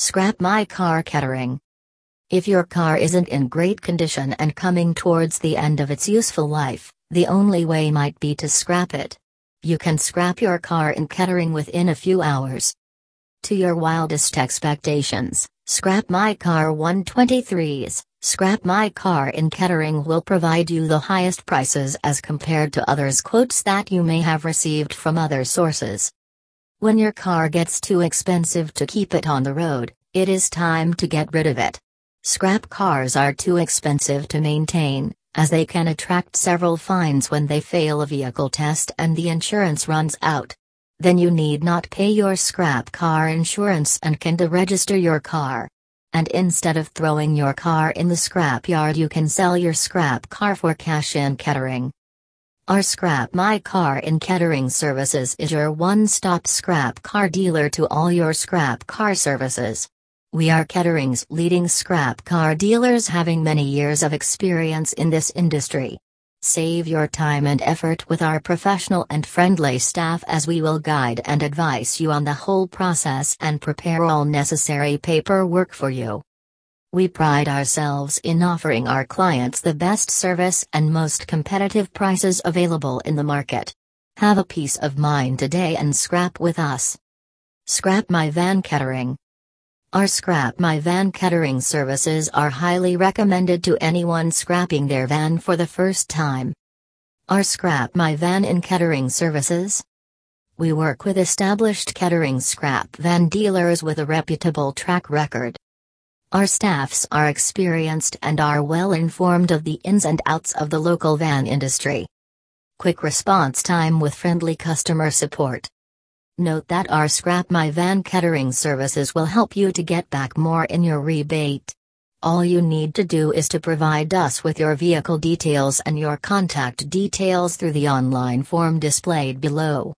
Scrap My Car Kettering. If your car isn't in great condition and coming towards the end of its useful life, the only way might be to scrap it. You can scrap your car in Kettering within a few hours. To your wildest expectations, Scrap My Car 123s. Scrap My Car in Kettering will provide you the highest prices as compared to others quotes that you may have received from other sources. When your car gets too expensive to keep it on the road, it is time to get rid of it. Scrap cars are too expensive to maintain, as they can attract several fines when they fail a vehicle test and the insurance runs out. Then you need not pay your scrap car insurance and can deregister your car. And instead of throwing your car in the scrap yard, you can sell your scrap car for cash in Kettering. Our Scrap My Car in Kettering Services is your one stop scrap car dealer to all your scrap car services. We are Kettering's leading scrap car dealers, having many years of experience in this industry. Save your time and effort with our professional and friendly staff as we will guide and advise you on the whole process and prepare all necessary paperwork for you. We pride ourselves in offering our clients the best service and most competitive prices available in the market. Have a peace of mind today and scrap with us. Scrap My Van Kettering. Our Scrap My Van Kettering services are highly recommended to anyone scrapping their van for the first time. Our Scrap My Van in Kettering services. We work with established Kettering scrap van dealers with a reputable track record. Our staffs are experienced and are well informed of the ins and outs of the local van industry. Quick response time with friendly customer support. Note that our Scrap My Van Kettering services will help you to get back more in your rebate. All you need to do is to provide us with your vehicle details and your contact details through the online form displayed below.